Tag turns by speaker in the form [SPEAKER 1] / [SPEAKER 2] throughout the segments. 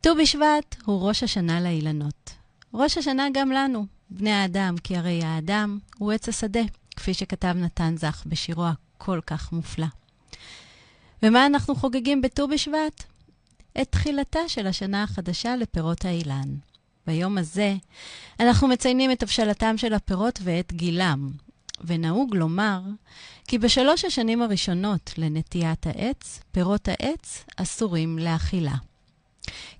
[SPEAKER 1] ט"ו בשבט הוא ראש השנה לאילנות. ראש השנה גם לנו, בני האדם, כי הרי האדם הוא עץ השדה, כפי שכתב נתן זך בשירו הכל כך מופלא. ומה אנחנו חוגגים בט"ו בשבט? את תחילתה של השנה החדשה לפירות האילן. ביום הזה אנחנו מציינים את הבשלתם של הפירות ואת גילם, ונהוג לומר כי בשלוש השנים הראשונות לנטיית העץ, פירות העץ אסורים לאכילה.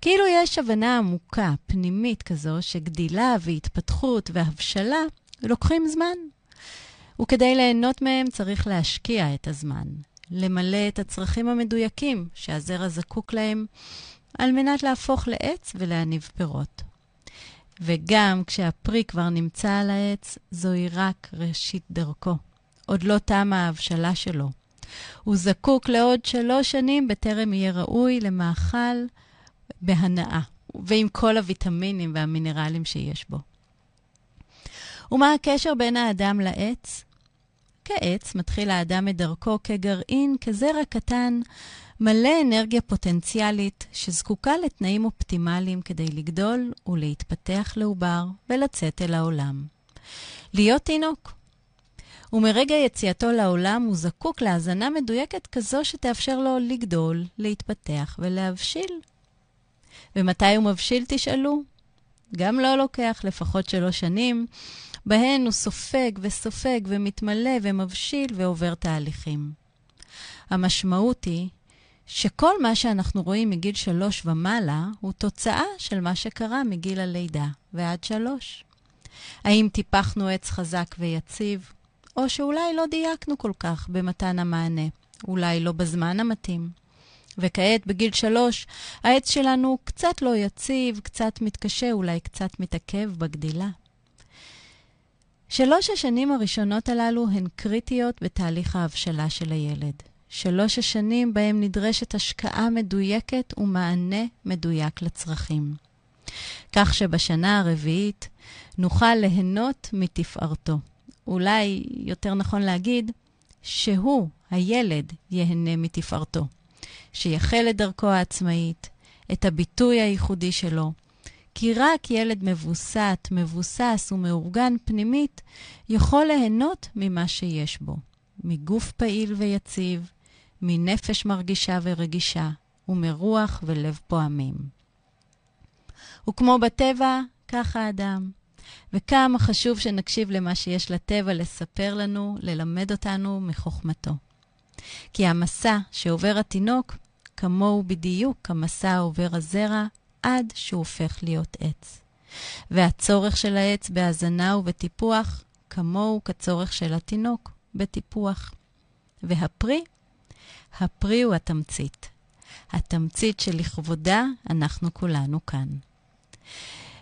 [SPEAKER 1] כאילו יש הבנה עמוקה, פנימית כזו, שגדילה והתפתחות והבשלה לוקחים זמן. וכדי ליהנות מהם צריך להשקיע את הזמן, למלא את הצרכים המדויקים שהזרע זקוק להם, על מנת להפוך לעץ ולהניב פירות. וגם כשהפרי כבר נמצא על העץ, זוהי רק ראשית דרכו. עוד לא תמה ההבשלה שלו. הוא זקוק לעוד שלוש שנים בטרם יהיה ראוי למאכל בהנאה, ועם כל הוויטמינים והמינרלים שיש בו. ומה הקשר בין האדם לעץ? כעץ מתחיל האדם את דרכו כגרעין, כזרע קטן, מלא אנרגיה פוטנציאלית שזקוקה לתנאים אופטימליים כדי לגדול ולהתפתח לעובר ולצאת אל העולם. להיות תינוק. ומרגע יציאתו לעולם הוא זקוק להזנה מדויקת כזו שתאפשר לו לגדול, להתפתח ולהבשיל. ומתי הוא מבשיל, תשאלו? גם לא לוקח לפחות שלוש שנים, בהן הוא סופג וסופג ומתמלא ומבשיל ועובר תהליכים. המשמעות היא שכל מה שאנחנו רואים מגיל שלוש ומעלה הוא תוצאה של מה שקרה מגיל הלידה ועד שלוש. האם טיפחנו עץ חזק ויציב, או שאולי לא דייקנו כל כך במתן המענה, אולי לא בזמן המתאים. וכעת, בגיל שלוש, העץ שלנו קצת לא יציב, קצת מתקשה, אולי קצת מתעכב בגדילה. שלוש השנים הראשונות הללו הן קריטיות בתהליך ההבשלה של הילד. שלוש השנים בהם נדרשת השקעה מדויקת ומענה מדויק לצרכים. כך שבשנה הרביעית נוכל ליהנות מתפארתו. אולי יותר נכון להגיד שהוא, הילד, ייהנה מתפארתו. שיחל את דרכו העצמאית, את הביטוי הייחודי שלו, כי רק ילד מבוסת, מבוסס ומאורגן פנימית יכול ליהנות ממה שיש בו, מגוף פעיל ויציב, מנפש מרגישה ורגישה, ומרוח ולב פועמים. וכמו בטבע, כך האדם. וכמה חשוב שנקשיב למה שיש לטבע לספר לנו, ללמד אותנו מחוכמתו. כי המסע שעובר התינוק, כמוהו בדיוק המסע העובר הזרע עד שהוא הופך להיות עץ. והצורך של העץ בהזנה ובטיפוח, כמוהו כצורך של התינוק בטיפוח. והפרי הפרי הוא התמצית. התמצית שלכבודה אנחנו כולנו כאן.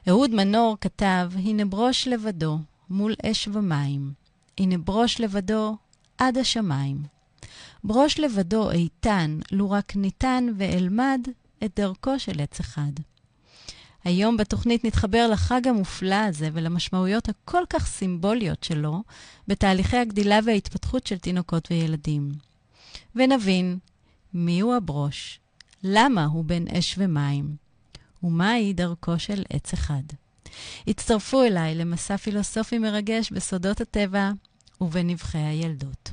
[SPEAKER 1] אהוד מנור כתב, הנה ברוש לבדו מול אש ומים, הנה ברוש לבדו עד השמיים. ברוש לבדו איתן, לו רק ניתן ואלמד את דרכו של עץ אחד. היום בתוכנית נתחבר לחג המופלא הזה ולמשמעויות הכל כך סימבוליות שלו בתהליכי הגדילה וההתפתחות של תינוקות וילדים. ונבין מיהו הברוש, למה הוא בין אש ומים, ומהי דרכו של עץ אחד. הצטרפו אליי למסע פילוסופי מרגש בסודות הטבע ובנבחי הילדות.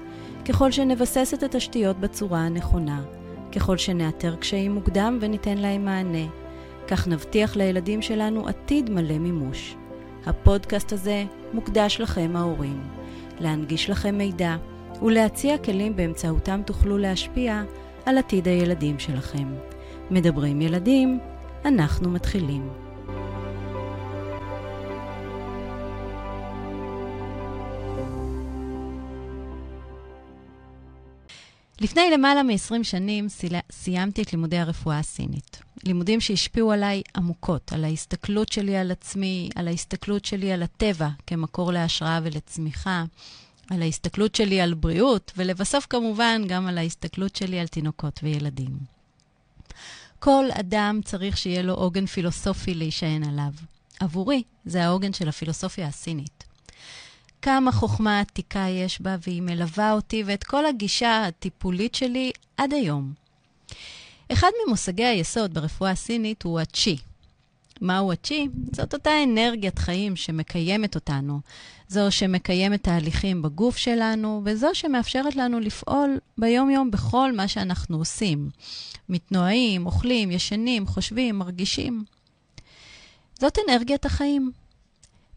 [SPEAKER 1] ככל שנבסס את התשתיות בצורה הנכונה, ככל שנאתר קשיים מוקדם וניתן להם מענה, כך נבטיח לילדים שלנו עתיד מלא מימוש. הפודקאסט הזה מוקדש לכם ההורים, להנגיש לכם מידע ולהציע כלים באמצעותם תוכלו להשפיע על עתיד הילדים שלכם. מדברים ילדים, אנחנו מתחילים. לפני למעלה מ-20 שנים סיימתי את לימודי הרפואה הסינית. לימודים שהשפיעו עליי עמוקות, על ההסתכלות שלי על עצמי, על ההסתכלות שלי על הטבע כמקור להשראה ולצמיחה, על ההסתכלות שלי על בריאות, ולבסוף כמובן גם על ההסתכלות שלי על תינוקות וילדים. כל אדם צריך שיהיה לו עוגן פילוסופי להישען עליו. עבורי זה העוגן של הפילוסופיה הסינית. כמה חוכמה עתיקה יש בה, והיא מלווה אותי ואת כל הגישה הטיפולית שלי עד היום. אחד ממושגי היסוד ברפואה הסינית הוא הצ'י. מהו הצ'י? זאת אותה אנרגיית חיים שמקיימת אותנו. זו שמקיימת תהליכים בגוף שלנו, וזו שמאפשרת לנו לפעול ביום-יום בכל מה שאנחנו עושים. מתנועים, אוכלים, ישנים, חושבים, מרגישים. זאת אנרגיית החיים.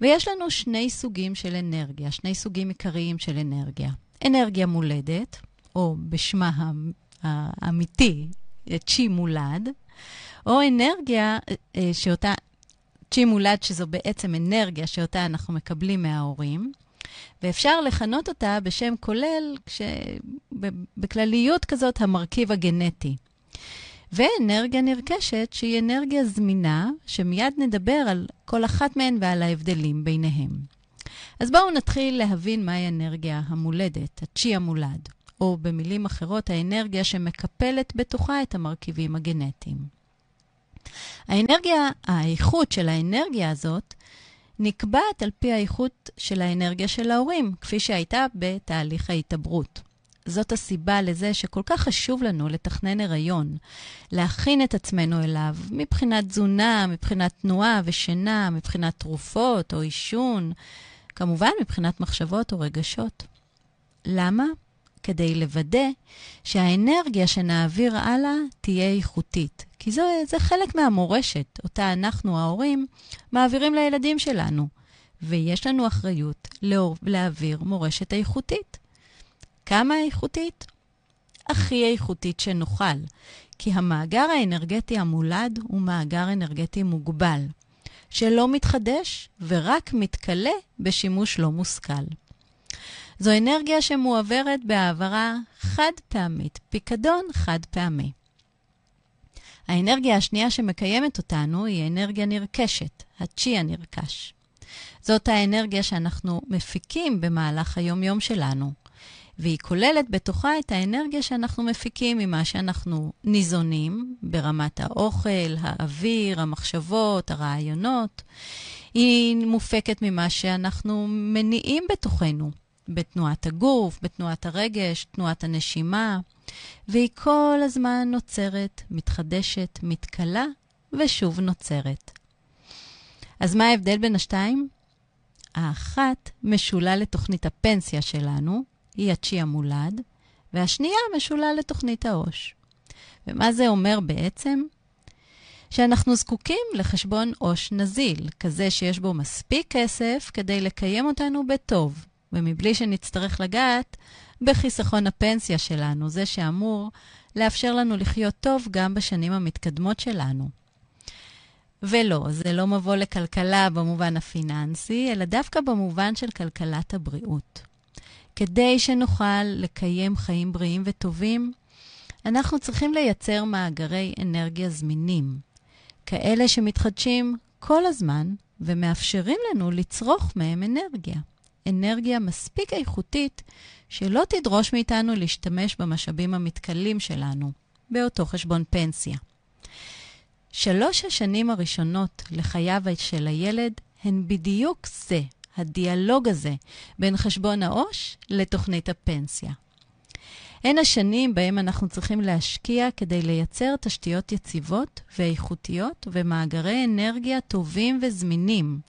[SPEAKER 1] ויש לנו שני סוגים של אנרגיה, שני סוגים עיקריים של אנרגיה. אנרגיה מולדת, או בשמה האמיתי, צ'י מולד, או אנרגיה אה, שאותה, צ'י מולד, שזו בעצם אנרגיה שאותה אנחנו מקבלים מההורים, ואפשר לכנות אותה בשם כולל, בכלליות כזאת, המרכיב הגנטי. ואנרגיה נרכשת, שהיא אנרגיה זמינה, שמיד נדבר על כל אחת מהן ועל ההבדלים ביניהם. אז בואו נתחיל להבין מהי אנרגיה המולדת, הצ'י המולד, או במילים אחרות, האנרגיה שמקפלת בתוכה את המרכיבים הגנטיים. האנרגיה, האיכות של האנרגיה הזאת נקבעת על פי האיכות של האנרגיה של ההורים, כפי שהייתה בתהליך ההתעברות. זאת הסיבה לזה שכל כך חשוב לנו לתכנן הריון, להכין את עצמנו אליו, מבחינת תזונה, מבחינת תנועה ושינה, מבחינת תרופות או עישון, כמובן מבחינת מחשבות או רגשות. למה? כדי לוודא שהאנרגיה שנעביר הלאה תהיה איכותית. כי זה, זה חלק מהמורשת, אותה אנחנו, ההורים, מעבירים לילדים שלנו. ויש לנו אחריות להעביר מורשת איכותית. כמה איכותית? הכי איכותית שנוכל, כי המאגר האנרגטי המולד הוא מאגר אנרגטי מוגבל, שלא מתחדש ורק מתכלה בשימוש לא מושכל. זו אנרגיה שמועברת בהעברה חד פעמית, פיקדון חד פעמי. האנרגיה השנייה שמקיימת אותנו היא אנרגיה נרכשת, הצ'י הנרכש. זאת האנרגיה שאנחנו מפיקים במהלך היום-יום שלנו. והיא כוללת בתוכה את האנרגיה שאנחנו מפיקים ממה שאנחנו ניזונים ברמת האוכל, האוויר, המחשבות, הרעיונות. היא מופקת ממה שאנחנו מניעים בתוכנו, בתנועת הגוף, בתנועת הרגש, תנועת הנשימה, והיא כל הזמן נוצרת, מתחדשת, מתכלה, ושוב נוצרת. אז מה ההבדל בין השתיים? האחת משולה לתוכנית הפנסיה שלנו, היא הצ'י המולד, והשנייה משולה לתוכנית העו"ש. ומה זה אומר בעצם? שאנחנו זקוקים לחשבון עו"ש נזיל, כזה שיש בו מספיק כסף כדי לקיים אותנו בטוב, ומבלי שנצטרך לגעת בחיסכון הפנסיה שלנו, זה שאמור לאפשר לנו לחיות טוב גם בשנים המתקדמות שלנו. ולא, זה לא מבוא לכלכלה במובן הפיננסי, אלא דווקא במובן של כלכלת הבריאות. כדי שנוכל לקיים חיים בריאים וטובים, אנחנו צריכים לייצר מאגרי אנרגיה זמינים, כאלה שמתחדשים כל הזמן ומאפשרים לנו לצרוך מהם אנרגיה. אנרגיה מספיק איכותית שלא תדרוש מאיתנו להשתמש במשאבים המתכלים שלנו, באותו חשבון פנסיה. שלוש השנים הראשונות לחייו של הילד הן בדיוק זה, הדיאלוג הזה בין חשבון העו"ש לתוכנית הפנסיה. הן השנים בהם אנחנו צריכים להשקיע כדי לייצר תשתיות יציבות ואיכותיות ומאגרי אנרגיה טובים וזמינים,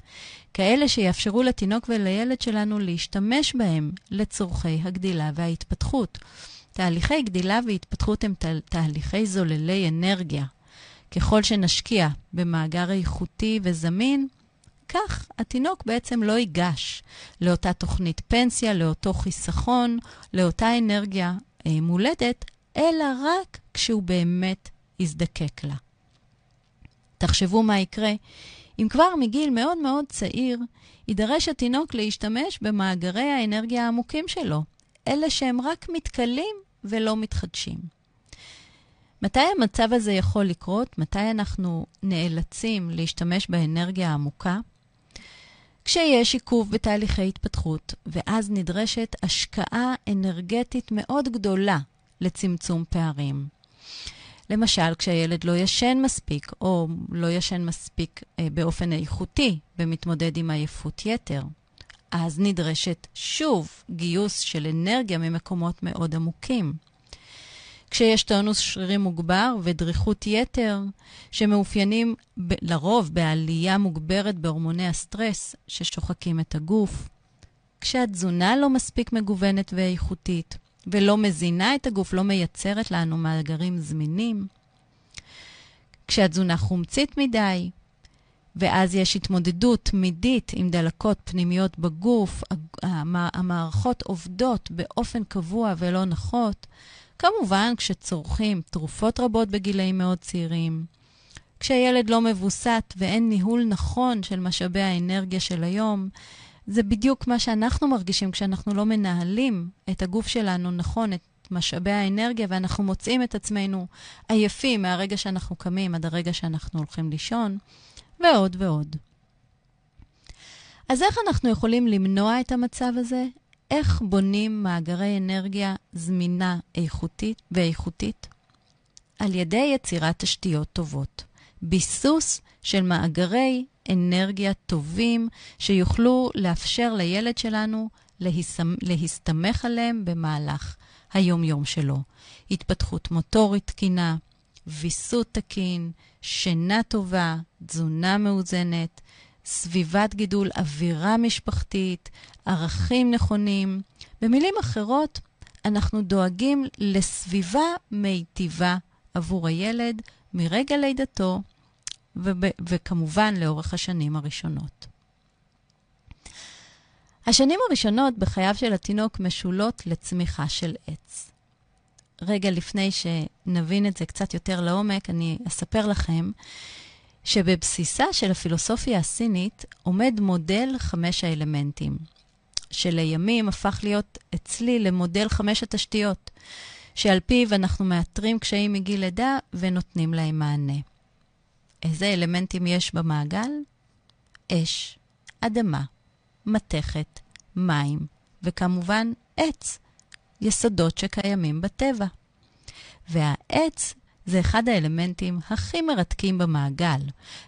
[SPEAKER 1] כאלה שיאפשרו לתינוק ולילד שלנו להשתמש בהם לצורכי הגדילה וההתפתחות. תהליכי גדילה והתפתחות הם תה, תהליכי זוללי אנרגיה. ככל שנשקיע במאגר איכותי וזמין, כך התינוק בעצם לא ייגש לאותה תוכנית פנסיה, לאותו חיסכון, לאותה אנרגיה אה, מולדת, אלא רק כשהוא באמת יזדקק לה. תחשבו מה יקרה אם כבר מגיל מאוד מאוד צעיר יידרש התינוק להשתמש במאגרי האנרגיה העמוקים שלו, אלה שהם רק מתכלים ולא מתחדשים. מתי המצב הזה יכול לקרות? מתי אנחנו נאלצים להשתמש באנרגיה העמוקה? כשיש עיכוב בתהליכי התפתחות, ואז נדרשת השקעה אנרגטית מאוד גדולה לצמצום פערים. למשל, כשהילד לא ישן מספיק, או לא ישן מספיק אה, באופן איכותי ומתמודד עם עייפות יתר, אז נדרשת שוב גיוס של אנרגיה ממקומות מאוד עמוקים. כשיש טונוס שרירים מוגבר ודריכות יתר, שמאופיינים ב- לרוב בעלייה מוגברת בהורמוני הסטרס ששוחקים את הגוף. כשהתזונה לא מספיק מגוונת ואיכותית, ולא מזינה את הגוף, לא מייצרת לנו מאגרים זמינים. כשהתזונה חומצית מדי, ואז יש התמודדות תמידית עם דלקות פנימיות בגוף, המערכות עובדות באופן קבוע ולא נחות. כמובן, כשצורכים תרופות רבות בגילאים מאוד צעירים, כשהילד לא מבוסת ואין ניהול נכון של משאבי האנרגיה של היום, זה בדיוק מה שאנחנו מרגישים כשאנחנו לא מנהלים את הגוף שלנו נכון, את משאבי האנרגיה, ואנחנו מוצאים את עצמנו עייפים מהרגע שאנחנו קמים עד הרגע שאנחנו הולכים לישון, ועוד ועוד. אז איך אנחנו יכולים למנוע את המצב הזה? איך בונים מאגרי אנרגיה זמינה, איכותית ואיכותית? על ידי יצירת תשתיות טובות. ביסוס של מאגרי אנרגיה טובים שיוכלו לאפשר לילד שלנו להסתמך עליהם במהלך היום-יום שלו. התפתחות מוטורית תקינה, ויסות תקין, שינה טובה, תזונה מאוזנת, סביבת גידול, אווירה משפחתית, ערכים נכונים. במילים אחרות, אנחנו דואגים לסביבה מיטיבה עבור הילד מרגע לידתו וכמובן לאורך השנים הראשונות. השנים הראשונות בחייו של התינוק משולות לצמיחה של עץ. רגע לפני שנבין את זה קצת יותר לעומק, אני אספר לכם שבבסיסה של הפילוסופיה הסינית עומד מודל חמש האלמנטים, שלימים הפך להיות אצלי למודל חמש התשתיות, שעל פיו אנחנו מאתרים קשיים מגיל לידה ונותנים להם מענה. איזה אלמנטים יש במעגל? אש, אדמה, מתכת, מים, וכמובן עץ, יסודות שקיימים בטבע. והעץ זה אחד האלמנטים הכי מרתקים במעגל,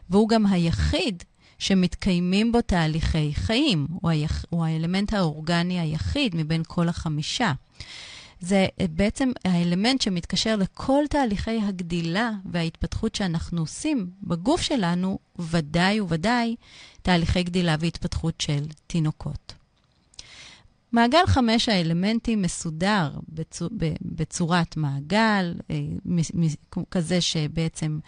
[SPEAKER 1] והוא גם היחיד שמתקיימים בו תהליכי חיים. הוא, היח... הוא האלמנט האורגני היחיד מבין כל החמישה. זה בעצם האלמנט שמתקשר לכל תהליכי הגדילה וההתפתחות שאנחנו עושים בגוף שלנו, ודאי וודאי תהליכי גדילה והתפתחות של תינוקות. מעגל חמש האלמנטים מסודר בצור, בצורת מעגל, אה, כזה שבעצם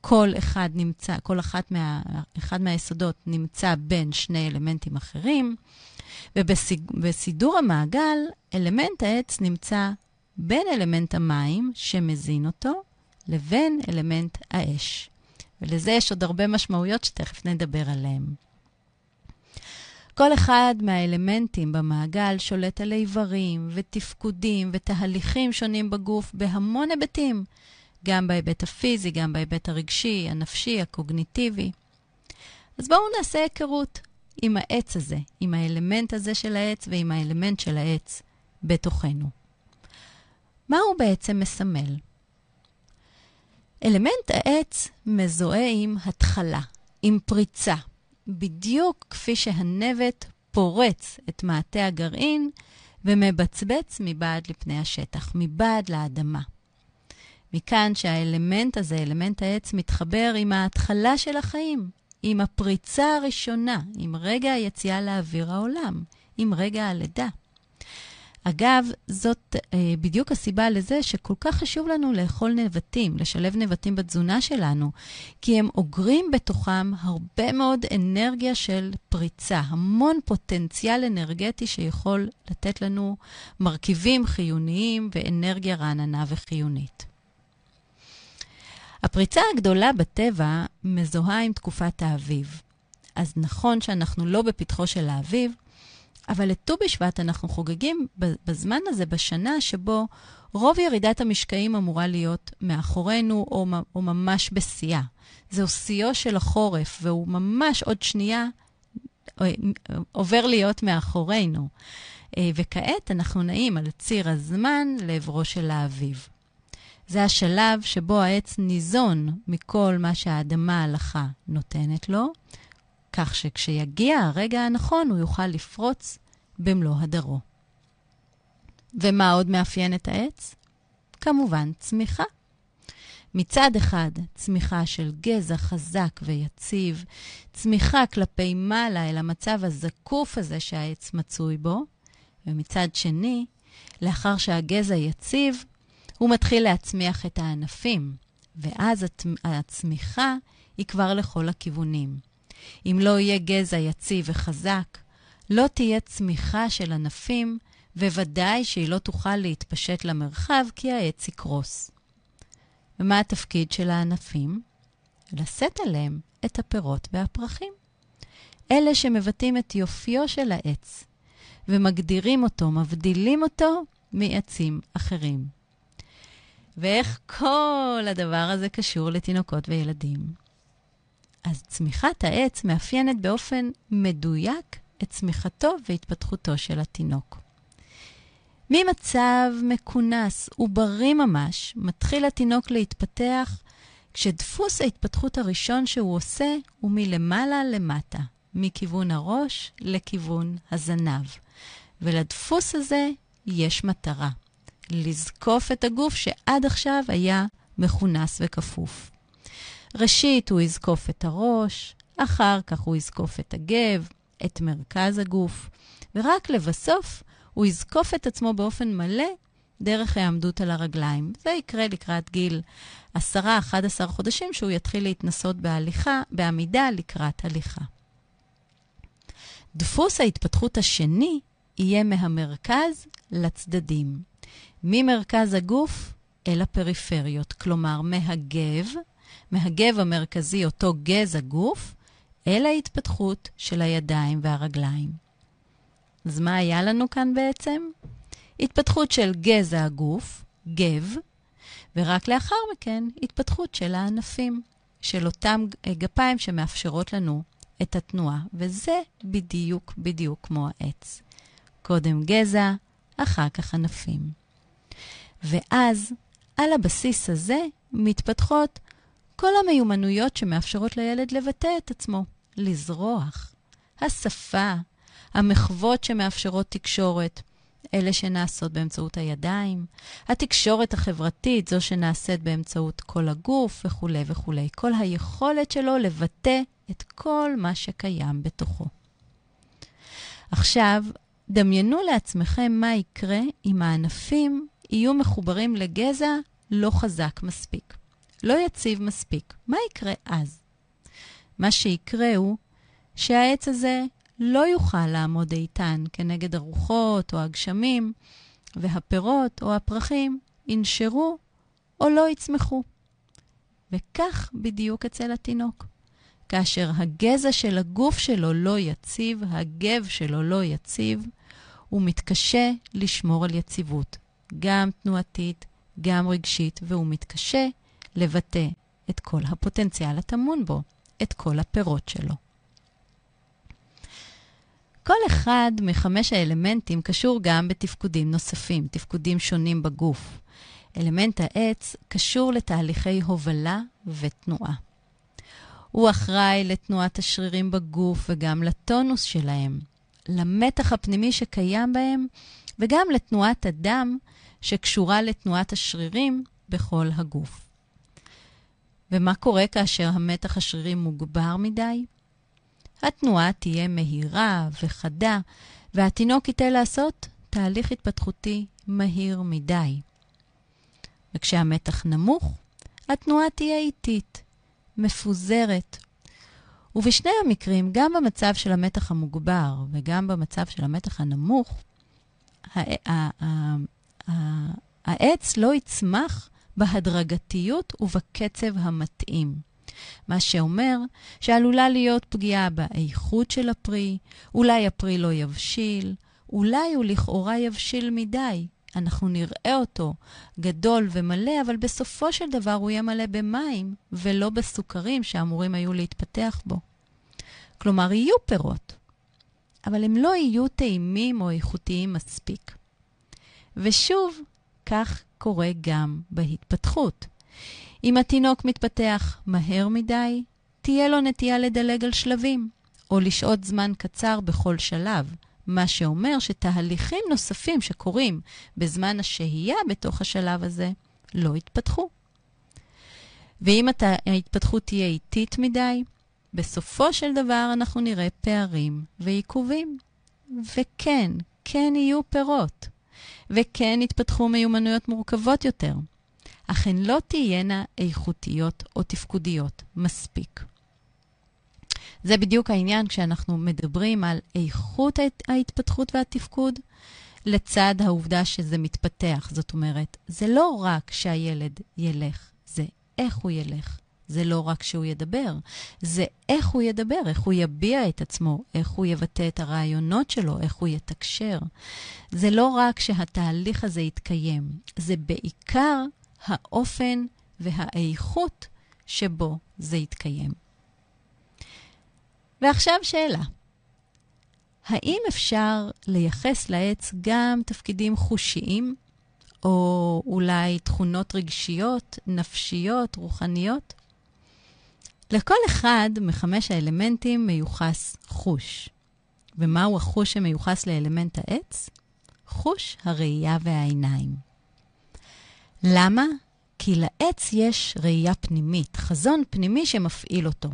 [SPEAKER 1] כל אחד נמצא, כל אחת מה, אחד מהיסודות נמצא בין שני אלמנטים אחרים. ובסידור המעגל, אלמנט העץ נמצא בין אלמנט המים, שמזין אותו, לבין אלמנט האש. ולזה יש עוד הרבה משמעויות שתכף נדבר עליהן. כל אחד מהאלמנטים במעגל שולט על איברים ותפקודים ותהליכים שונים בגוף בהמון היבטים, גם בהיבט הפיזי, גם בהיבט הרגשי, הנפשי, הקוגניטיבי. אז בואו נעשה היכרות. עם העץ הזה, עם האלמנט הזה של העץ ועם האלמנט של העץ בתוכנו. מה הוא בעצם מסמל? אלמנט העץ מזוהה עם התחלה, עם פריצה, בדיוק כפי שהנבט פורץ את מעטה הגרעין ומבצבץ מבעד לפני השטח, מבעד לאדמה. מכאן שהאלמנט הזה, אלמנט העץ, מתחבר עם ההתחלה של החיים, עם הפריצה הראשונה, עם רגע היציאה לאוויר העולם, עם רגע הלידה. אגב, זאת אה, בדיוק הסיבה לזה שכל כך חשוב לנו לאכול נבטים, לשלב נבטים בתזונה שלנו, כי הם אוגרים בתוכם הרבה מאוד אנרגיה של פריצה, המון פוטנציאל אנרגטי שיכול לתת לנו מרכיבים חיוניים ואנרגיה רעננה וחיונית. הפריצה הגדולה בטבע מזוהה עם תקופת האביב. אז נכון שאנחנו לא בפתחו של האביב, אבל את ט"ו בשבט אנחנו חוגגים בזמן הזה, בשנה שבו רוב ירידת המשקעים אמורה להיות מאחורינו או, או ממש בשיאה. זהו שיאו של החורף, והוא ממש עוד שנייה אה, עובר להיות מאחורינו. אה, וכעת אנחנו נעים על ציר הזמן לעברו של האביב. זה השלב שבו העץ ניזון מכל מה שהאדמה ההלכה נותנת לו, כך שכשיגיע הרגע הנכון הוא יוכל לפרוץ במלוא הדרו. ומה עוד מאפיין את העץ? כמובן, צמיחה. מצד אחד, צמיחה של גזע חזק ויציב, צמיחה כלפי מעלה אל המצב הזקוף הזה שהעץ מצוי בו, ומצד שני, לאחר שהגזע יציב, הוא מתחיל להצמיח את הענפים, ואז הצמיחה היא כבר לכל הכיוונים. אם לא יהיה גזע יציב וחזק, לא תהיה צמיחה של ענפים, וודאי שהיא לא תוכל להתפשט למרחב כי העץ יקרוס. ומה התפקיד של הענפים? לשאת עליהם את הפירות והפרחים. אלה שמבטאים את יופיו של העץ, ומגדירים אותו, מבדילים אותו מעצים אחרים. ואיך כל הדבר הזה קשור לתינוקות וילדים? אז צמיחת העץ מאפיינת באופן מדויק את צמיחתו והתפתחותו של התינוק. ממצב מכונס ובריא ממש, מתחיל התינוק להתפתח כשדפוס ההתפתחות הראשון שהוא עושה הוא מלמעלה למטה, מכיוון הראש לכיוון הזנב. ולדפוס הזה יש מטרה, לזקוף את הגוף שעד עכשיו היה מכונס וכפוף. ראשית הוא יזקוף את הראש, אחר כך הוא יזקוף את הגב, את מרכז הגוף, ורק לבסוף הוא יזקוף את עצמו באופן מלא דרך העמדות על הרגליים. זה יקרה לקראת גיל 10-11 חודשים, שהוא יתחיל להתנסות בהליכה, בעמידה לקראת הליכה. דפוס ההתפתחות השני יהיה מהמרכז לצדדים, ממרכז הגוף אל הפריפריות, כלומר מהגב, מהגב המרכזי, אותו גזע גוף, אל ההתפתחות של הידיים והרגליים. אז מה היה לנו כאן בעצם? התפתחות של גזע הגוף, גב, ורק לאחר מכן התפתחות של הענפים, של אותם גפיים שמאפשרות לנו את התנועה, וזה בדיוק בדיוק כמו העץ. קודם גזע, אחר כך ענפים. ואז, על הבסיס הזה, מתפתחות כל המיומנויות שמאפשרות לילד לבטא את עצמו, לזרוח. השפה, המחוות שמאפשרות תקשורת, אלה שנעשות באמצעות הידיים, התקשורת החברתית, זו שנעשית באמצעות כל הגוף וכולי וכולי. כל היכולת שלו לבטא את כל מה שקיים בתוכו. עכשיו, דמיינו לעצמכם מה יקרה אם הענפים יהיו מחוברים לגזע לא חזק מספיק, לא יציב מספיק. מה יקרה אז? מה שיקרה הוא שהעץ הזה לא יוכל לעמוד איתן כנגד הרוחות או הגשמים, והפירות או הפרחים ינשרו או לא יצמחו. וכך בדיוק אצל התינוק. כאשר הגזע של הגוף שלו לא יציב, הגב שלו לא יציב, הוא מתקשה לשמור על יציבות, גם תנועתית, גם רגשית, והוא מתקשה לבטא את כל הפוטנציאל הטמון בו, את כל הפירות שלו. כל אחד מחמש האלמנטים קשור גם בתפקודים נוספים, תפקודים שונים בגוף. אלמנט העץ קשור לתהליכי הובלה ותנועה. הוא אחראי לתנועת השרירים בגוף וגם לטונוס שלהם, למתח הפנימי שקיים בהם וגם לתנועת הדם שקשורה לתנועת השרירים בכל הגוף. ומה קורה כאשר המתח השרירי מוגבר מדי? התנועה תהיה מהירה וחדה, והתינוק ייתה לעשות תהליך התפתחותי מהיר מדי. וכשהמתח נמוך, התנועה תהיה איטית, מפוזרת. ובשני המקרים, גם במצב של המתח המוגבר וגם במצב של המתח הנמוך, העץ לא יצמח בהדרגתיות ובקצב המתאים. מה שאומר שעלולה להיות פגיעה באיכות של הפרי, אולי הפרי לא יבשיל, אולי הוא לכאורה יבשיל מדי. אנחנו נראה אותו גדול ומלא, אבל בסופו של דבר הוא יהיה מלא במים ולא בסוכרים שאמורים היו להתפתח בו. כלומר, יהיו פירות, אבל הם לא יהיו טעימים או איכותיים מספיק. ושוב, כך קורה גם בהתפתחות. אם התינוק מתפתח מהר מדי, תהיה לו נטייה לדלג על שלבים, או לשהות זמן קצר בכל שלב, מה שאומר שתהליכים נוספים שקורים בזמן השהייה בתוך השלב הזה לא יתפתחו. ואם ההתפתחות תהיה איטית מדי, בסופו של דבר אנחנו נראה פערים ועיכובים. וכן, כן יהיו פירות, וכן יתפתחו מיומנויות מורכבות יותר, אך הן לא תהיינה איכותיות או תפקודיות מספיק. זה בדיוק העניין כשאנחנו מדברים על איכות ההתפתחות והתפקוד, לצד העובדה שזה מתפתח. זאת אומרת, זה לא רק שהילד ילך, זה איך הוא ילך. זה לא רק שהוא ידבר, זה איך הוא ידבר, איך הוא יביע את עצמו, איך הוא יבטא את הרעיונות שלו, איך הוא יתקשר. זה לא רק שהתהליך הזה יתקיים, זה בעיקר האופן והאיכות שבו זה יתקיים. ועכשיו שאלה. האם אפשר לייחס לעץ גם תפקידים חושיים, או אולי תכונות רגשיות, נפשיות, רוחניות? לכל אחד מחמש האלמנטים מיוחס חוש. ומהו החוש שמיוחס לאלמנט העץ? חוש הראייה והעיניים. למה? כי לעץ יש ראייה פנימית, חזון פנימי שמפעיל אותו.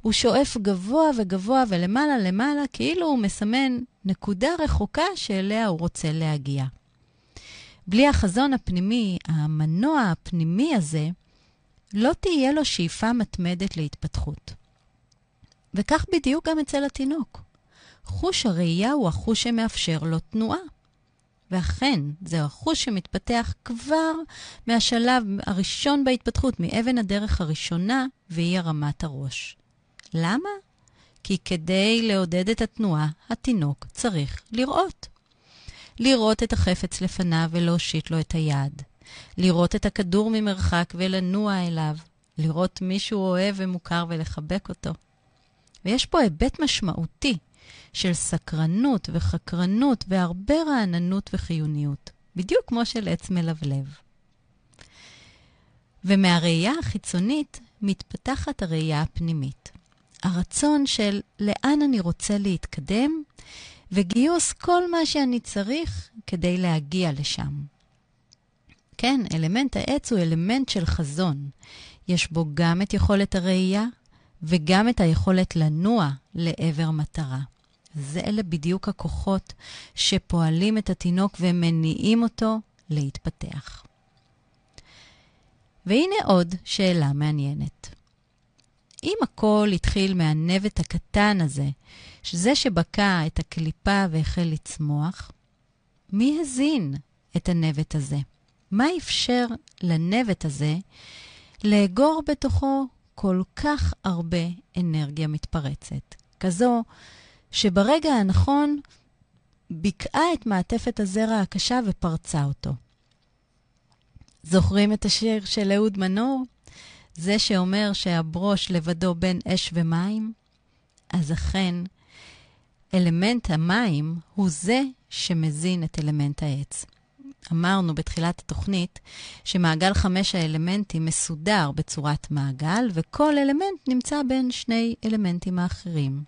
[SPEAKER 1] הוא שואף גבוה וגבוה ולמעלה למעלה, כאילו הוא מסמן נקודה רחוקה שאליה הוא רוצה להגיע. בלי החזון הפנימי, המנוע הפנימי הזה, לא תהיה לו שאיפה מתמדת להתפתחות. וכך בדיוק גם אצל התינוק. חוש הראייה הוא החוש שמאפשר לו תנועה. ואכן, זהו החוש שמתפתח כבר מהשלב הראשון בהתפתחות, מאבן הדרך הראשונה, והיא הרמת הראש. למה? כי כדי לעודד את התנועה, התינוק צריך לראות. לראות את החפץ לפניו ולהושיט לו את היד. לראות את הכדור ממרחק ולנוע אליו. לראות מישהו אוהב ומוכר ולחבק אותו. ויש פה היבט משמעותי של סקרנות וחקרנות והרבה רעננות וחיוניות, בדיוק כמו של עץ מלבלב. ומהראייה החיצונית מתפתחת הראייה הפנימית. הרצון של לאן אני רוצה להתקדם, וגיוס כל מה שאני צריך כדי להגיע לשם. כן, אלמנט העץ הוא אלמנט של חזון. יש בו גם את יכולת הראייה וגם את היכולת לנוע לעבר מטרה. זה אלה בדיוק הכוחות שפועלים את התינוק ומניעים אותו להתפתח. והנה עוד שאלה מעניינת. אם הכל התחיל מהנבט הקטן הזה, שזה שבקע את הקליפה והחל לצמוח, מי הזין את הנבט הזה? מה אפשר לנבט הזה לאגור בתוכו כל כך הרבה אנרגיה מתפרצת? כזו שברגע הנכון ביקעה את מעטפת הזרע הקשה ופרצה אותו. זוכרים את השיר של אהוד מנור? זה שאומר שהברוש לבדו בין אש ומים? אז אכן, אלמנט המים הוא זה שמזין את אלמנט העץ. אמרנו בתחילת התוכנית שמעגל חמש האלמנטים מסודר בצורת מעגל, וכל אלמנט נמצא בין שני אלמנטים האחרים.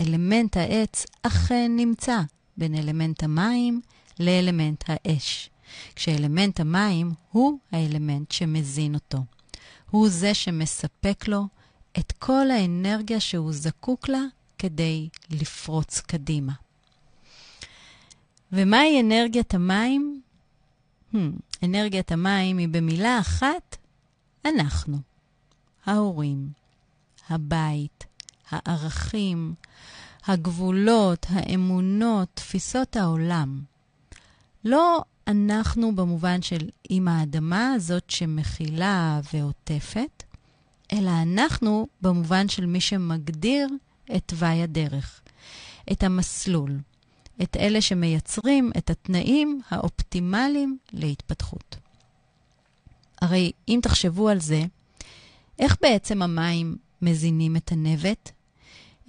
[SPEAKER 1] אלמנט העץ אכן נמצא בין אלמנט המים לאלמנט האש, כשאלמנט המים הוא האלמנט שמזין אותו. הוא זה שמספק לו את כל האנרגיה שהוא זקוק לה כדי לפרוץ קדימה. ומהי אנרגיית המים? Hmm, אנרגיית המים היא במילה אחת, אנחנו, ההורים, הבית, הערכים, הגבולות, האמונות, תפיסות העולם. לא אנחנו במובן של אימא האדמה, הזאת שמכילה ועוטפת, אלא אנחנו במובן של מי שמגדיר את תוואי הדרך, את המסלול, את אלה שמייצרים את התנאים האופטימליים להתפתחות. הרי אם תחשבו על זה, איך בעצם המים מזינים את הנבט?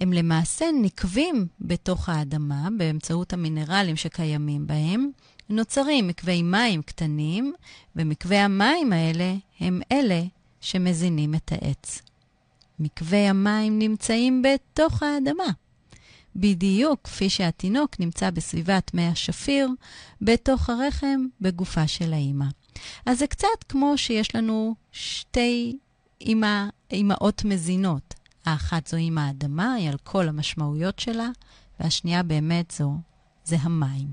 [SPEAKER 1] הם למעשה נקבים בתוך האדמה באמצעות המינרלים שקיימים בהם, נוצרים מקווי מים קטנים, ומקווי המים האלה הם אלה שמזינים את העץ. מקווי המים נמצאים בתוך האדמה. בדיוק כפי שהתינוק נמצא בסביבת מי השפיר, בתוך הרחם, בגופה של האימא. אז זה קצת כמו שיש לנו שתי אימא, אימהות מזינות. האחת זו אימא האדמה, היא על כל המשמעויות שלה, והשנייה באמת זו, זה המים.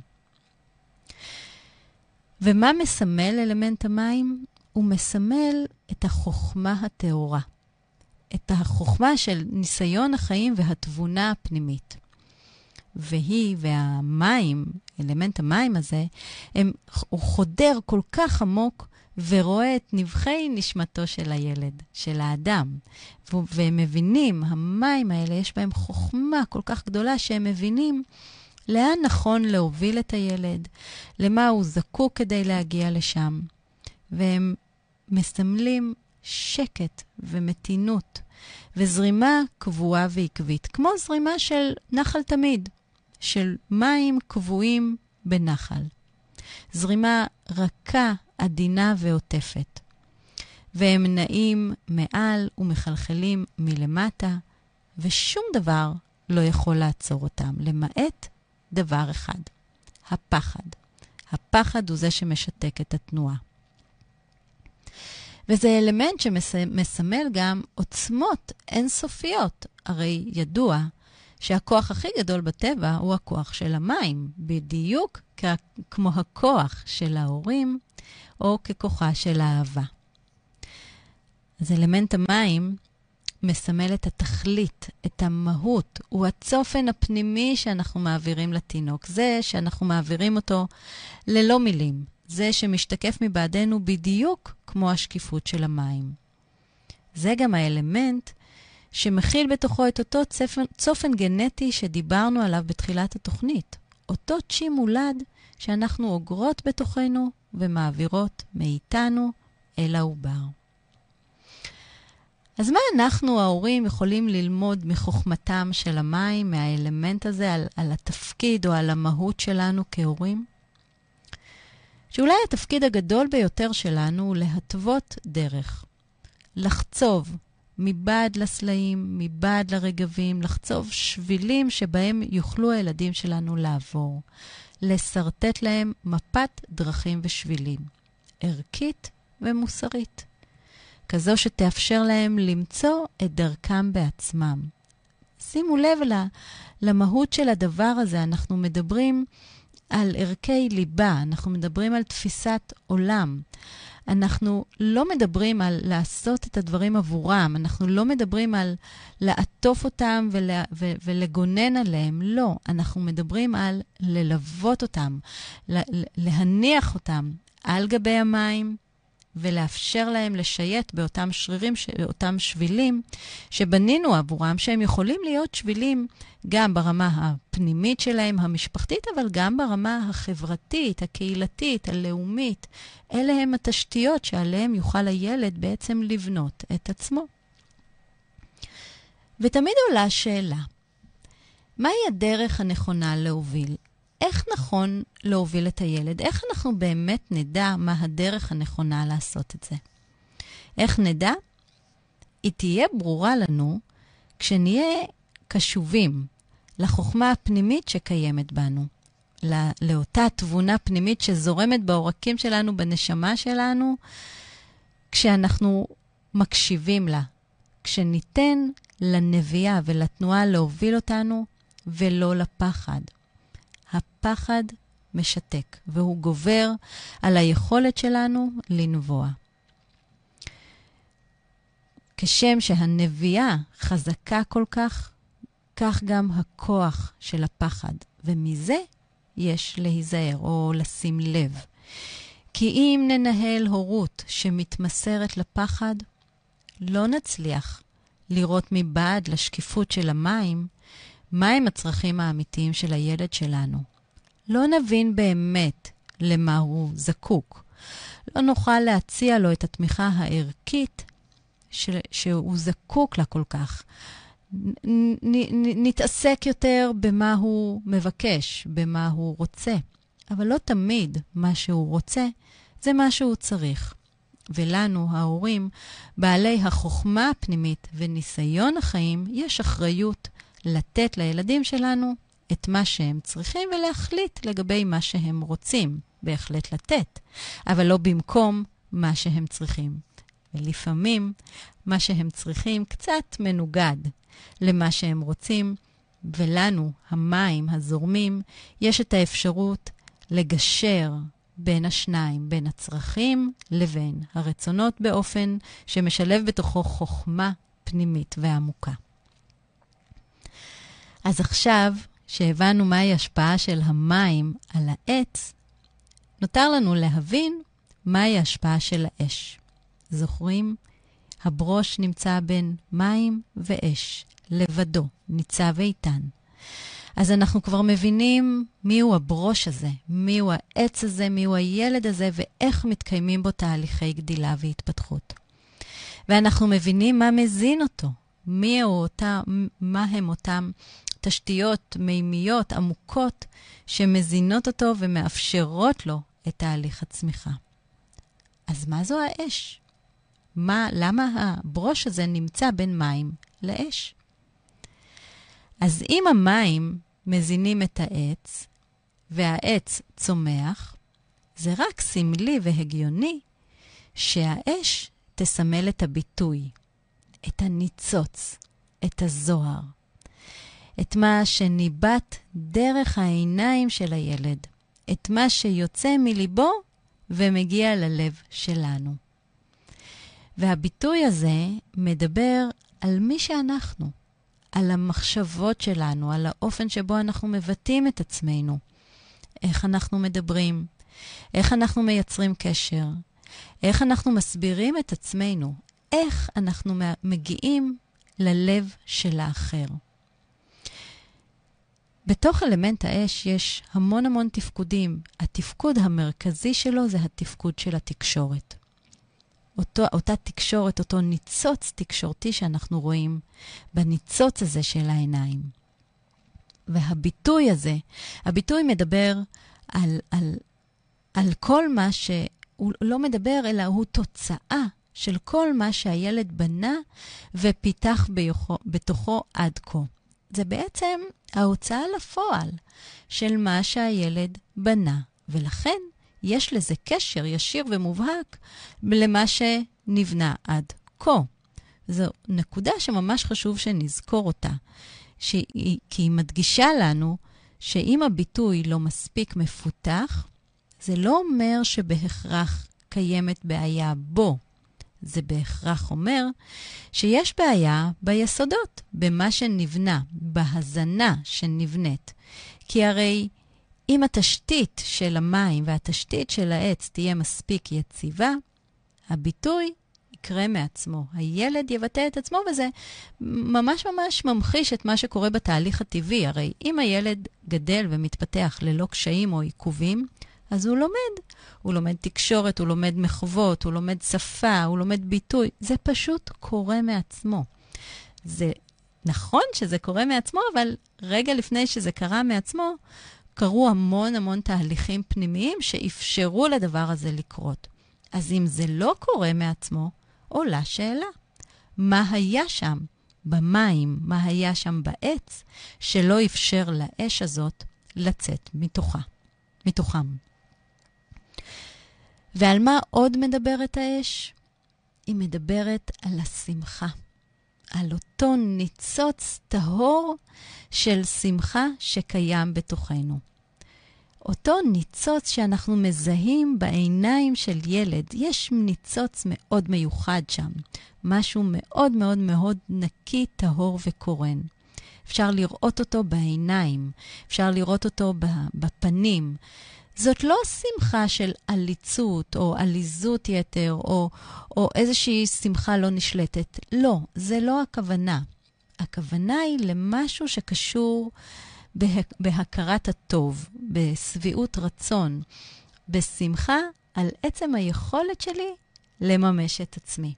[SPEAKER 1] ומה מסמל אלמנט המים? הוא מסמל את החוכמה הטהורה, את החוכמה של ניסיון החיים והתבונה הפנימית. והיא והמים, אלמנט המים הזה, הם, הוא חודר כל כך עמוק ורואה את נבחי נשמתו של הילד, של האדם. והם מבינים, המים האלה, יש בהם חוכמה כל כך גדולה שהם מבינים לאן נכון להוביל את הילד, למה הוא זקוק כדי להגיע לשם. והם מסמלים שקט ומתינות וזרימה קבועה ועקבית, כמו זרימה של נחל תמיד, של מים קבועים בנחל. זרימה רכה, עדינה ועוטפת. והם נעים מעל ומחלחלים מלמטה, ושום דבר לא יכול לעצור אותם, למעט דבר אחד, הפחד. הפחד הוא זה שמשתק את התנועה. וזה אלמנט שמסמל גם עוצמות אינסופיות. הרי ידוע שהכוח הכי גדול בטבע הוא הכוח של המים, בדיוק כמו הכוח של ההורים או ככוחה של האהבה. אז אלמנט המים מסמל את התכלית, את המהות, הוא הצופן הפנימי שאנחנו מעבירים לתינוק. זה שאנחנו מעבירים אותו ללא מילים. זה שמשתקף מבעדנו בדיוק כמו השקיפות של המים. זה גם האלמנט שמכיל בתוכו את אותו צופן, צופן גנטי שדיברנו עליו בתחילת התוכנית. אותו צ'י מולד שאנחנו אוגרות בתוכנו ומעבירות מאיתנו אל העובר. אז מה אנחנו, ההורים, יכולים ללמוד מחוכמתם של המים, מהאלמנט הזה, על, על התפקיד או על המהות שלנו כהורים? שאולי התפקיד הגדול ביותר שלנו הוא להתוות דרך. לחצוב מבעד לסלעים, מבעד לרגבים, לחצוב שבילים שבהם יוכלו הילדים שלנו לעבור. לשרטט להם מפת דרכים ושבילים, ערכית ומוסרית. כזו שתאפשר להם למצוא את דרכם בעצמם. שימו לב למהות של הדבר הזה, אנחנו מדברים על ערכי ליבה, אנחנו מדברים על תפיסת עולם. אנחנו לא מדברים על לעשות את הדברים עבורם, אנחנו לא מדברים על לעטוף אותם ול, ו, ולגונן עליהם, לא. אנחנו מדברים על ללוות אותם, להניח אותם על גבי המים, ולאפשר להם לשייט באותם שרירים, באותם שבילים שבנינו עבורם, שהם יכולים להיות שבילים גם ברמה הפנימית שלהם, המשפחתית, אבל גם ברמה החברתית, הקהילתית, הלאומית. אלה הם התשתיות שעליהם יוכל הילד בעצם לבנות את עצמו. ותמיד עולה השאלה, מהי הדרך הנכונה להוביל איך נכון להוביל את הילד? איך אנחנו באמת נדע מה הדרך הנכונה לעשות את זה? איך נדע? היא תהיה ברורה לנו כשנהיה קשובים לחוכמה הפנימית שקיימת בנו, לא, לאותה תבונה פנימית שזורמת בעורקים שלנו, בנשמה שלנו, כשאנחנו מקשיבים לה, כשניתן לנביאה ולתנועה להוביל אותנו ולא לפחד. הפחד משתק, והוא גובר על היכולת שלנו לנבוע. כשם שהנביאה חזקה כל כך, כך גם הכוח של הפחד, ומזה יש להיזהר או לשים לב. כי אם ננהל הורות שמתמסרת לפחד, לא נצליח לראות מבעד לשקיפות של המים, מהם הצרכים האמיתיים של הילד שלנו. לא נבין באמת למה הוא זקוק. לא נוכל להציע לו את התמיכה הערכית ש... שהוא זקוק לה כל כך. נ... נ... נתעסק יותר במה הוא מבקש, במה הוא רוצה. אבל לא תמיד מה שהוא רוצה זה מה שהוא צריך. ולנו, ההורים, בעלי החוכמה הפנימית וניסיון החיים, יש אחריות לתת לילדים שלנו את מה שהם צריכים ולהחליט לגבי מה שהם רוצים. בהחלט לתת, אבל לא במקום מה שהם צריכים. ולפעמים מה שהם צריכים קצת מנוגד למה שהם רוצים, ולנו, המים הזורמים, יש את האפשרות לגשר בין השניים, בין הצרכים לבין הרצונות, באופן שמשלב בתוכו חוכמה פנימית ועמוקה. אז עכשיו, שהבנו מהי השפעה של המים על העץ, נותר לנו להבין מהי ההשפעה של האש. זוכרים? הברוש נמצא בין מים ואש, לבדו, ניצב איתן. אז אנחנו כבר מבינים מיהו הברוש הזה, מיהו העץ הזה, מיהו הילד הזה, ואיך מתקיימים בו תהליכי גדילה והתפתחות. ואנחנו מבינים מה מזין אותו, מי אותה, מה הם אותם תשתיות מימיות עמוקות שמזינות אותו ומאפשרות לו את תהליך הצמיחה. אז מה זו האש? מה, למה הברוש הזה נמצא בין מים לאש? אז אם המים מזינים את העץ, והעץ צומח, זה רק סמלי והגיוני שהאש תסמל את הביטוי, את הניצוץ, את הזוהר, את מה שניבט דרך העיניים של הילד, את מה שיוצא מליבו ומגיע ללב שלנו. והביטוי הזה מדבר על מי שאנחנו, על המחשבות שלנו, על האופן שבו אנחנו מבטאים את עצמנו, איך אנחנו מדברים, איך אנחנו מייצרים קשר, איך אנחנו מסבירים את עצמנו, איך אנחנו מגיעים ללב של האחר. בתוך אלמנט האש יש המון המון תפקודים. התפקוד המרכזי שלו זה התפקוד של התקשורת. אותו, אותה תקשורת, אותו ניצוץ תקשורתי שאנחנו רואים בניצוץ הזה של העיניים. והביטוי הזה, הביטוי מדבר על, על, על כל מה שהוא לא מדבר, אלא הוא תוצאה של כל מה שהילד בנה ופיתח ביוכו, בתוכו עד כה. זה בעצם ההוצאה לפועל של מה שהילד בנה, ולכן יש לזה קשר ישיר ומובהק למה שנבנה עד כה. זו נקודה שממש חשוב שנזכור אותה, שהיא, כי היא מדגישה לנו שאם הביטוי לא מספיק מפותח, זה לא אומר שבהכרח קיימת בעיה בו. זה בהכרח אומר שיש בעיה ביסודות, במה שנבנה, בהזנה שנבנית. כי הרי אם התשתית של המים והתשתית של העץ תהיה מספיק יציבה, הביטוי יקרה מעצמו. הילד יבטא את עצמו, וזה ממש ממש ממחיש את מה שקורה בתהליך הטבעי. הרי אם הילד גדל ומתפתח ללא קשיים או עיכובים, אז הוא לומד. הוא לומד תקשורת, הוא לומד מחוות, הוא לומד שפה, הוא לומד ביטוי. זה פשוט קורה מעצמו. זה נכון שזה קורה מעצמו, אבל רגע לפני שזה קרה מעצמו, קרו המון המון תהליכים פנימיים שאפשרו לדבר הזה לקרות. אז אם זה לא קורה מעצמו, עולה שאלה. מה היה שם במים, מה היה שם בעץ, שלא אפשר לאש הזאת לצאת מתוכה, מתוכם? ועל מה עוד מדברת האש? היא מדברת על השמחה, על אותו ניצוץ טהור של שמחה שקיים בתוכנו. אותו ניצוץ שאנחנו מזהים בעיניים של ילד, יש ניצוץ מאוד מיוחד שם, משהו מאוד מאוד מאוד נקי, טהור וקורן. אפשר לראות אותו בעיניים, אפשר לראות אותו בפנים. זאת לא שמחה של עליצות או עליזות יתר או, או איזושהי שמחה לא נשלטת. לא, זה לא הכוונה. הכוונה היא למשהו שקשור בה, בהכרת הטוב, בשביעות רצון, בשמחה על עצם היכולת שלי לממש את עצמי.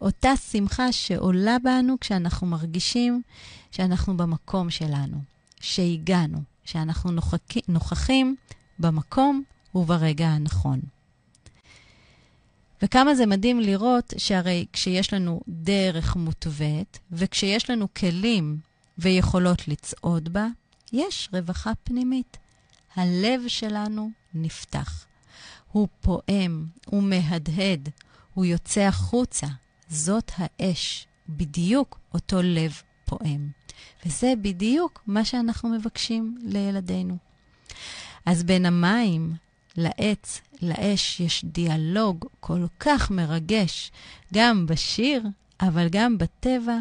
[SPEAKER 1] אותה שמחה שעולה בנו כשאנחנו מרגישים שאנחנו במקום שלנו, שהגענו, שאנחנו נוכח, נוכחים במקום וברגע הנכון. וכמה זה מדהים לראות שהרי כשיש לנו דרך מותווית, וכשיש לנו כלים ויכולות לצעוד בה, יש רווחה פנימית. הלב שלנו נפתח. הוא פועם, הוא מהדהד, הוא יוצא החוצה. זאת האש, בדיוק אותו לב פועם. וזה בדיוק מה שאנחנו מבקשים לילדינו. אז בין המים לעץ, לאש, יש דיאלוג כל כך מרגש, גם בשיר, אבל גם בטבע,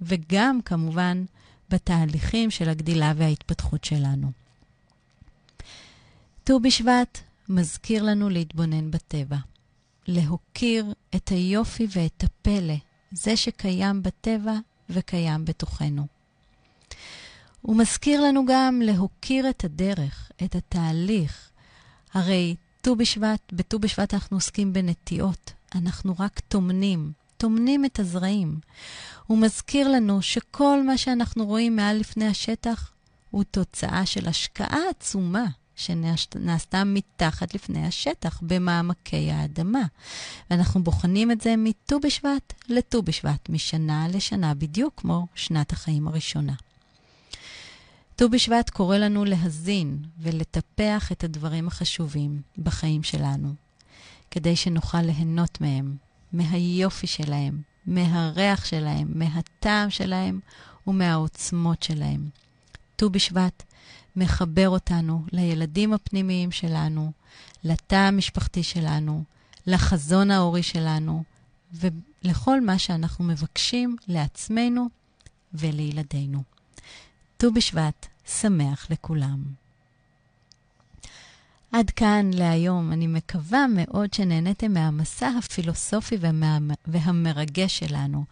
[SPEAKER 1] וגם כמובן בתהליכים של הגדילה וההתפתחות שלנו. ט"ו בשבט מזכיר לנו להתבונן בטבע, להוקיר את היופי ואת הפלא, זה שקיים בטבע וקיים בתוכנו. הוא מזכיר לנו גם להוקיר את הדרך, את התהליך. הרי ט"ו בשבט, בט"ו בשבט אנחנו עוסקים בנטיעות, אנחנו רק טומנים, טומנים את הזרעים. הוא מזכיר לנו שכל מה שאנחנו רואים מעל לפני השטח הוא תוצאה של השקעה עצומה שנעשתה מתחת לפני השטח, במעמקי האדמה. ואנחנו בוחנים את זה מט"ו בשבט לט"ו בשבט, משנה לשנה, בדיוק כמו שנת החיים הראשונה. ט"ו בשבט קורא לנו להזין ולטפח את הדברים החשובים בחיים שלנו, כדי שנוכל ליהנות מהם, מהיופי שלהם, מהריח שלהם, מהטעם שלהם ומהעוצמות שלהם. ט"ו בשבט מחבר אותנו לילדים הפנימיים שלנו, לתא המשפחתי שלנו, לחזון ההורי שלנו, ולכל מה שאנחנו מבקשים לעצמנו ולילדינו. ט"ו בשבט שמח לכולם. עד כאן להיום. אני מקווה מאוד שנהניתם מהמסע הפילוסופי. והמרגש שלנו.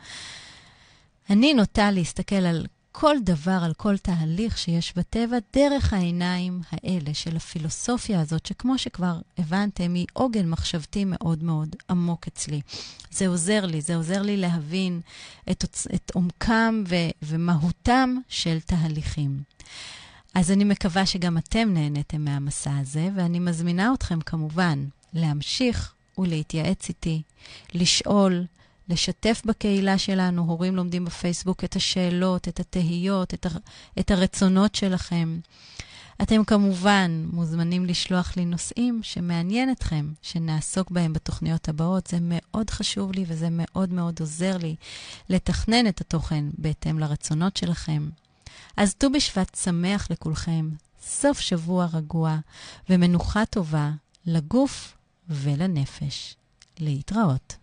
[SPEAKER 1] אני נוטה להסתכל על כל דבר, על כל תהליך שיש בטבע, דרך העיניים האלה של הפילוסופיה הזאת, שכמו שכבר הבנתם, היא עוגן מחשבתי מאוד מאוד עמוק אצלי. זה עוזר לי, זה עוזר לי להבין את, את עומקם ו, ומהותם של תהליכים. אז אני מקווה שגם אתם נהניתם מהמסע הזה, ואני מזמינה אתכם כמובן להמשיך ולהתייעץ איתי, לשאול, לשתף בקהילה שלנו, הורים לומדים בפייסבוק, את השאלות, את התהיות, את, ה, את הרצונות שלכם. אתם כמובן מוזמנים לשלוח לי נושאים שמעניין אתכם, שנעסוק בהם בתוכניות הבאות. זה מאוד חשוב לי וזה מאוד מאוד עוזר לי לתכנן את התוכן בהתאם לרצונות שלכם. אז ט"ו בשבט שמח לכולכם, סוף שבוע רגוע ומנוחה טובה לגוף ולנפש. להתראות.